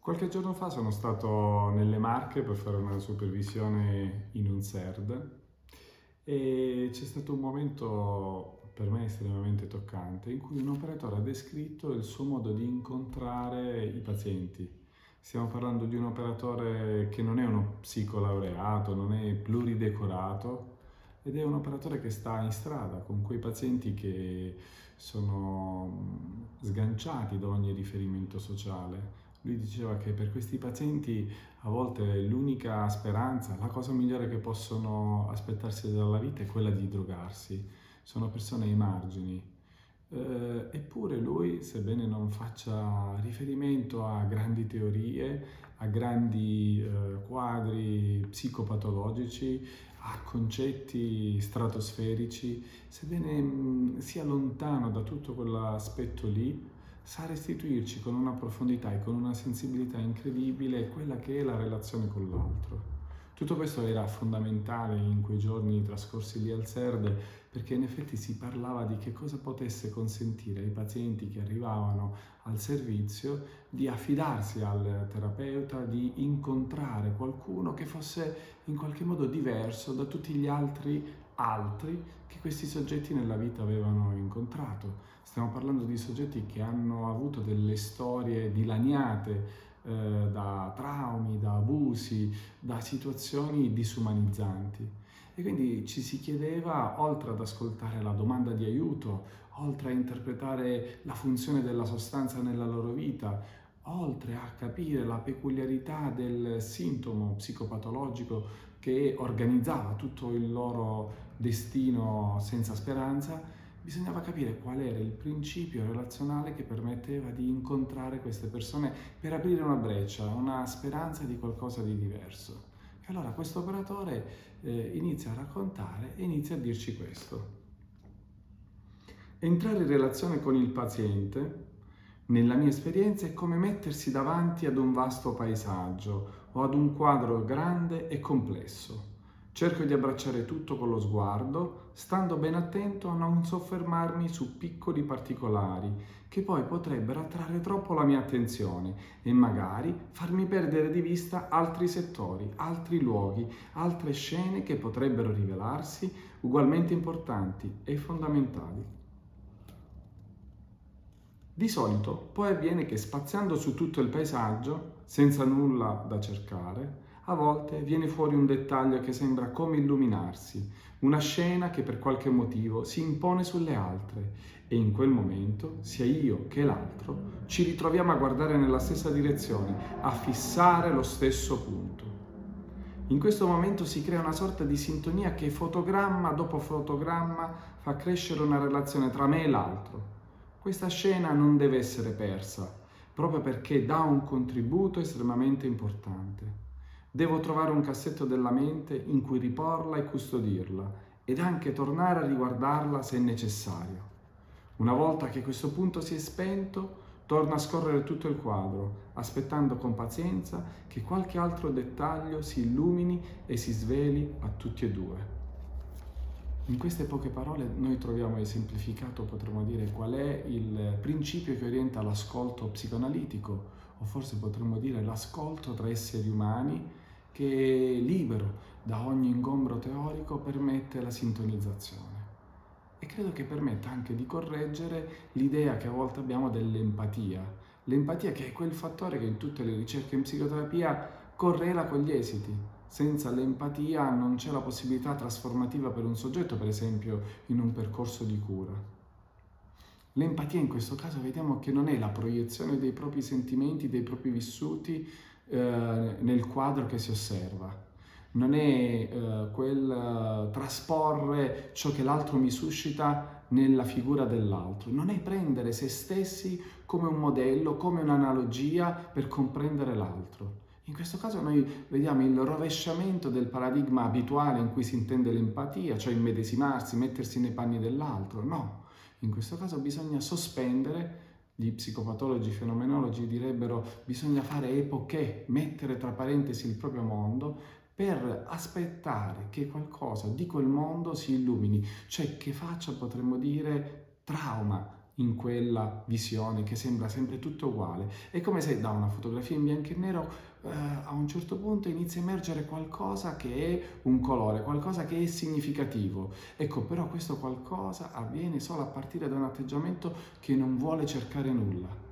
Qualche giorno fa sono stato nelle Marche per fare una supervisione in un CERD e c'è stato un momento per me estremamente toccante in cui un operatore ha descritto il suo modo di incontrare i pazienti. Stiamo parlando di un operatore che non è uno psicolaureato, non è pluridecorato ed è un operatore che sta in strada con quei pazienti che sono sganciati da ogni riferimento sociale lui diceva che per questi pazienti a volte l'unica speranza, la cosa migliore che possono aspettarsi dalla vita è quella di drogarsi. Sono persone ai margini. Eh, eppure lui, sebbene non faccia riferimento a grandi teorie, a grandi eh, quadri psicopatologici, a concetti stratosferici, sebbene mh, sia lontano da tutto quell'aspetto lì, sa restituirci con una profondità e con una sensibilità incredibile quella che è la relazione con l'altro. Tutto questo era fondamentale in quei giorni trascorsi lì al CERD perché in effetti si parlava di che cosa potesse consentire ai pazienti che arrivavano al servizio di affidarsi al terapeuta, di incontrare qualcuno che fosse in qualche modo diverso da tutti gli altri altri che questi soggetti nella vita avevano incontrato. Stiamo parlando di soggetti che hanno avuto delle storie dilaniate eh, da traumi, da abusi, da situazioni disumanizzanti. E quindi ci si chiedeva, oltre ad ascoltare la domanda di aiuto, oltre a interpretare la funzione della sostanza nella loro vita, oltre a capire la peculiarità del sintomo psicopatologico che organizzava tutto il loro destino senza speranza, bisognava capire qual era il principio relazionale che permetteva di incontrare queste persone per aprire una breccia, una speranza di qualcosa di diverso. E allora questo operatore eh, inizia a raccontare e inizia a dirci questo. Entrare in relazione con il paziente, nella mia esperienza, è come mettersi davanti ad un vasto paesaggio o ad un quadro grande e complesso. Cerco di abbracciare tutto con lo sguardo, stando ben attento a non soffermarmi su piccoli particolari che poi potrebbero attrarre troppo la mia attenzione e magari farmi perdere di vista altri settori, altri luoghi, altre scene che potrebbero rivelarsi ugualmente importanti e fondamentali. Di solito poi avviene che spaziando su tutto il paesaggio, senza nulla da cercare, a volte viene fuori un dettaglio che sembra come illuminarsi, una scena che per qualche motivo si impone sulle altre e in quel momento sia io che l'altro ci ritroviamo a guardare nella stessa direzione, a fissare lo stesso punto. In questo momento si crea una sorta di sintonia che fotogramma dopo fotogramma fa crescere una relazione tra me e l'altro questa scena non deve essere persa, proprio perché dà un contributo estremamente importante. Devo trovare un cassetto della mente in cui riporla e custodirla ed anche tornare a riguardarla se necessario. Una volta che questo punto si è spento, torna a scorrere tutto il quadro, aspettando con pazienza che qualche altro dettaglio si illumini e si sveli a tutti e due. In queste poche parole noi troviamo esemplificato, potremmo dire, qual è il principio che orienta l'ascolto psicoanalitico, o forse potremmo dire l'ascolto tra esseri umani che libero da ogni ingombro teorico permette la sintonizzazione. E credo che permetta anche di correggere l'idea che a volte abbiamo dell'empatia. L'empatia che è quel fattore che in tutte le ricerche in psicoterapia correla con gli esiti senza l'empatia non c'è la possibilità trasformativa per un soggetto, per esempio, in un percorso di cura. L'empatia in questo caso vediamo che non è la proiezione dei propri sentimenti, dei propri vissuti eh, nel quadro che si osserva, non è eh, quel uh, trasporre ciò che l'altro mi suscita nella figura dell'altro, non è prendere se stessi come un modello, come un'analogia per comprendere l'altro in questo caso noi vediamo il rovesciamento del paradigma abituale in cui si intende l'empatia, cioè immedesimarsi, mettersi nei panni dell'altro. No, in questo caso bisogna sospendere, gli psicopatologi, fenomenologi direbbero bisogna fare epoche, mettere tra parentesi il proprio mondo per aspettare che qualcosa di quel mondo si illumini, cioè che faccia, potremmo dire, trauma in quella visione che sembra sempre tutto uguale. È come se da una fotografia in bianco e nero eh, a un certo punto inizia a emergere qualcosa che è un colore, qualcosa che è significativo. Ecco, però questo qualcosa avviene solo a partire da un atteggiamento che non vuole cercare nulla.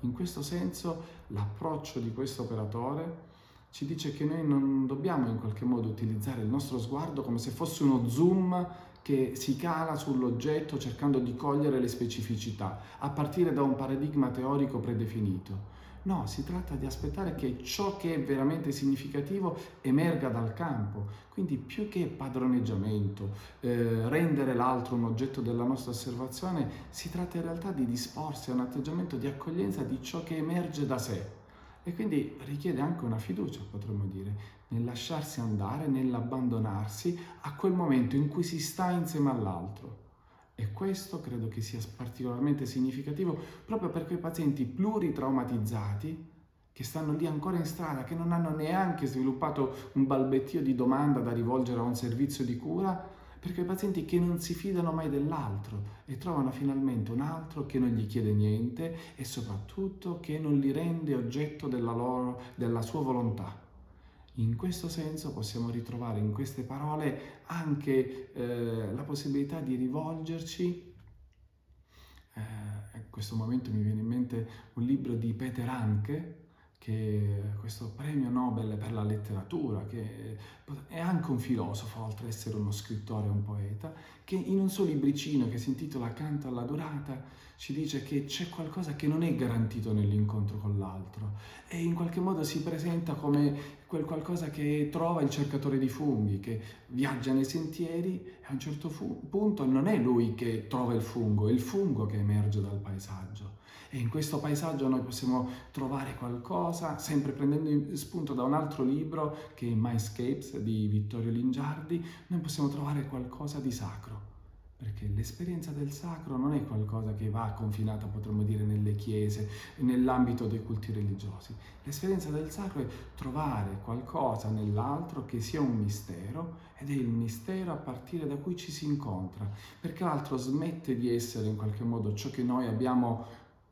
In questo senso l'approccio di questo operatore ci dice che noi non dobbiamo in qualche modo utilizzare il nostro sguardo come se fosse uno zoom che si cala sull'oggetto cercando di cogliere le specificità, a partire da un paradigma teorico predefinito. No, si tratta di aspettare che ciò che è veramente significativo emerga dal campo. Quindi più che padroneggiamento, eh, rendere l'altro un oggetto della nostra osservazione, si tratta in realtà di disporsi a un atteggiamento di accoglienza di ciò che emerge da sé. E quindi richiede anche una fiducia, potremmo dire, nel lasciarsi andare, nell'abbandonarsi a quel momento in cui si sta insieme all'altro. E questo credo che sia particolarmente significativo proprio per quei pazienti pluritraumatizzati che stanno lì ancora in strada, che non hanno neanche sviluppato un balbettio di domanda da rivolgere a un servizio di cura, per quei pazienti che non si fidano mai dell'altro e trovano finalmente un altro che non gli chiede niente e soprattutto che non li rende oggetto della, loro, della sua volontà. In questo senso possiamo ritrovare in queste parole anche eh, la possibilità di rivolgerci, eh, in questo momento mi viene in mente un libro di Peter Hanke, che questo premio Nobel per la letteratura, che è anche un filosofo, oltre ad essere uno scrittore e un poeta, che in un suo libricino che si intitola Canto alla durata ci dice che c'è qualcosa che non è garantito nell'incontro con l'altro e in qualche modo si presenta come quel qualcosa che trova il cercatore di funghi, che viaggia nei sentieri e a un certo fu- punto non è lui che trova il fungo, è il fungo che emerge dal paesaggio. E in questo paesaggio noi possiamo trovare qualcosa, sempre prendendo spunto da un altro libro che è Mindscapes di Vittorio Lingiardi, noi possiamo trovare qualcosa di sacro perché l'esperienza del sacro non è qualcosa che va confinata, potremmo dire, nelle chiese, nell'ambito dei culti religiosi. L'esperienza del sacro è trovare qualcosa nell'altro che sia un mistero ed è il mistero a partire da cui ci si incontra, perché l'altro smette di essere in qualche modo ciò che noi abbiamo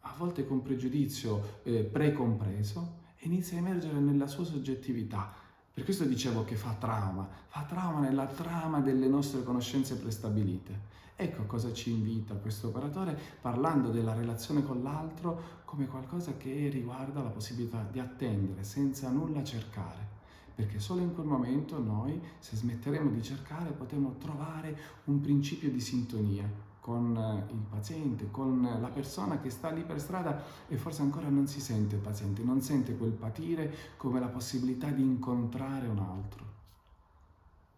a volte con pregiudizio eh, precompreso e inizia a emergere nella sua soggettività. Per questo dicevo che fa trauma, fa trauma nella trama delle nostre conoscenze prestabilite. Ecco cosa ci invita questo operatore parlando della relazione con l'altro come qualcosa che riguarda la possibilità di attendere senza nulla cercare. Perché solo in quel momento noi, se smetteremo di cercare, potremo trovare un principio di sintonia con il paziente, con la persona che sta lì per strada e forse ancora non si sente paziente, non sente quel patire come la possibilità di incontrare un altro.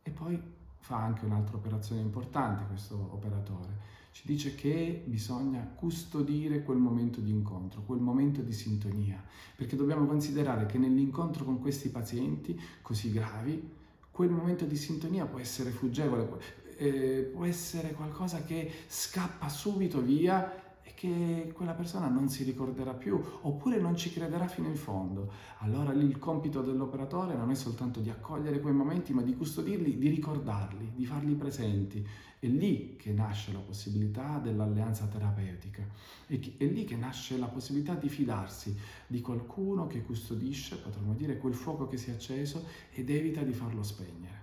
E poi fa anche un'altra operazione importante questo operatore. Ci dice che bisogna custodire quel momento di incontro, quel momento di sintonia, perché dobbiamo considerare che nell'incontro con questi pazienti così gravi, quel momento di sintonia può essere fuggevole, eh, può essere qualcosa che scappa subito via che quella persona non si ricorderà più oppure non ci crederà fino in fondo. Allora lì il compito dell'operatore non è soltanto di accogliere quei momenti, ma di custodirli, di ricordarli, di farli presenti. È lì che nasce la possibilità dell'alleanza terapeutica, è lì che nasce la possibilità di fidarsi di qualcuno che custodisce, potremmo dire, quel fuoco che si è acceso ed evita di farlo spegnere.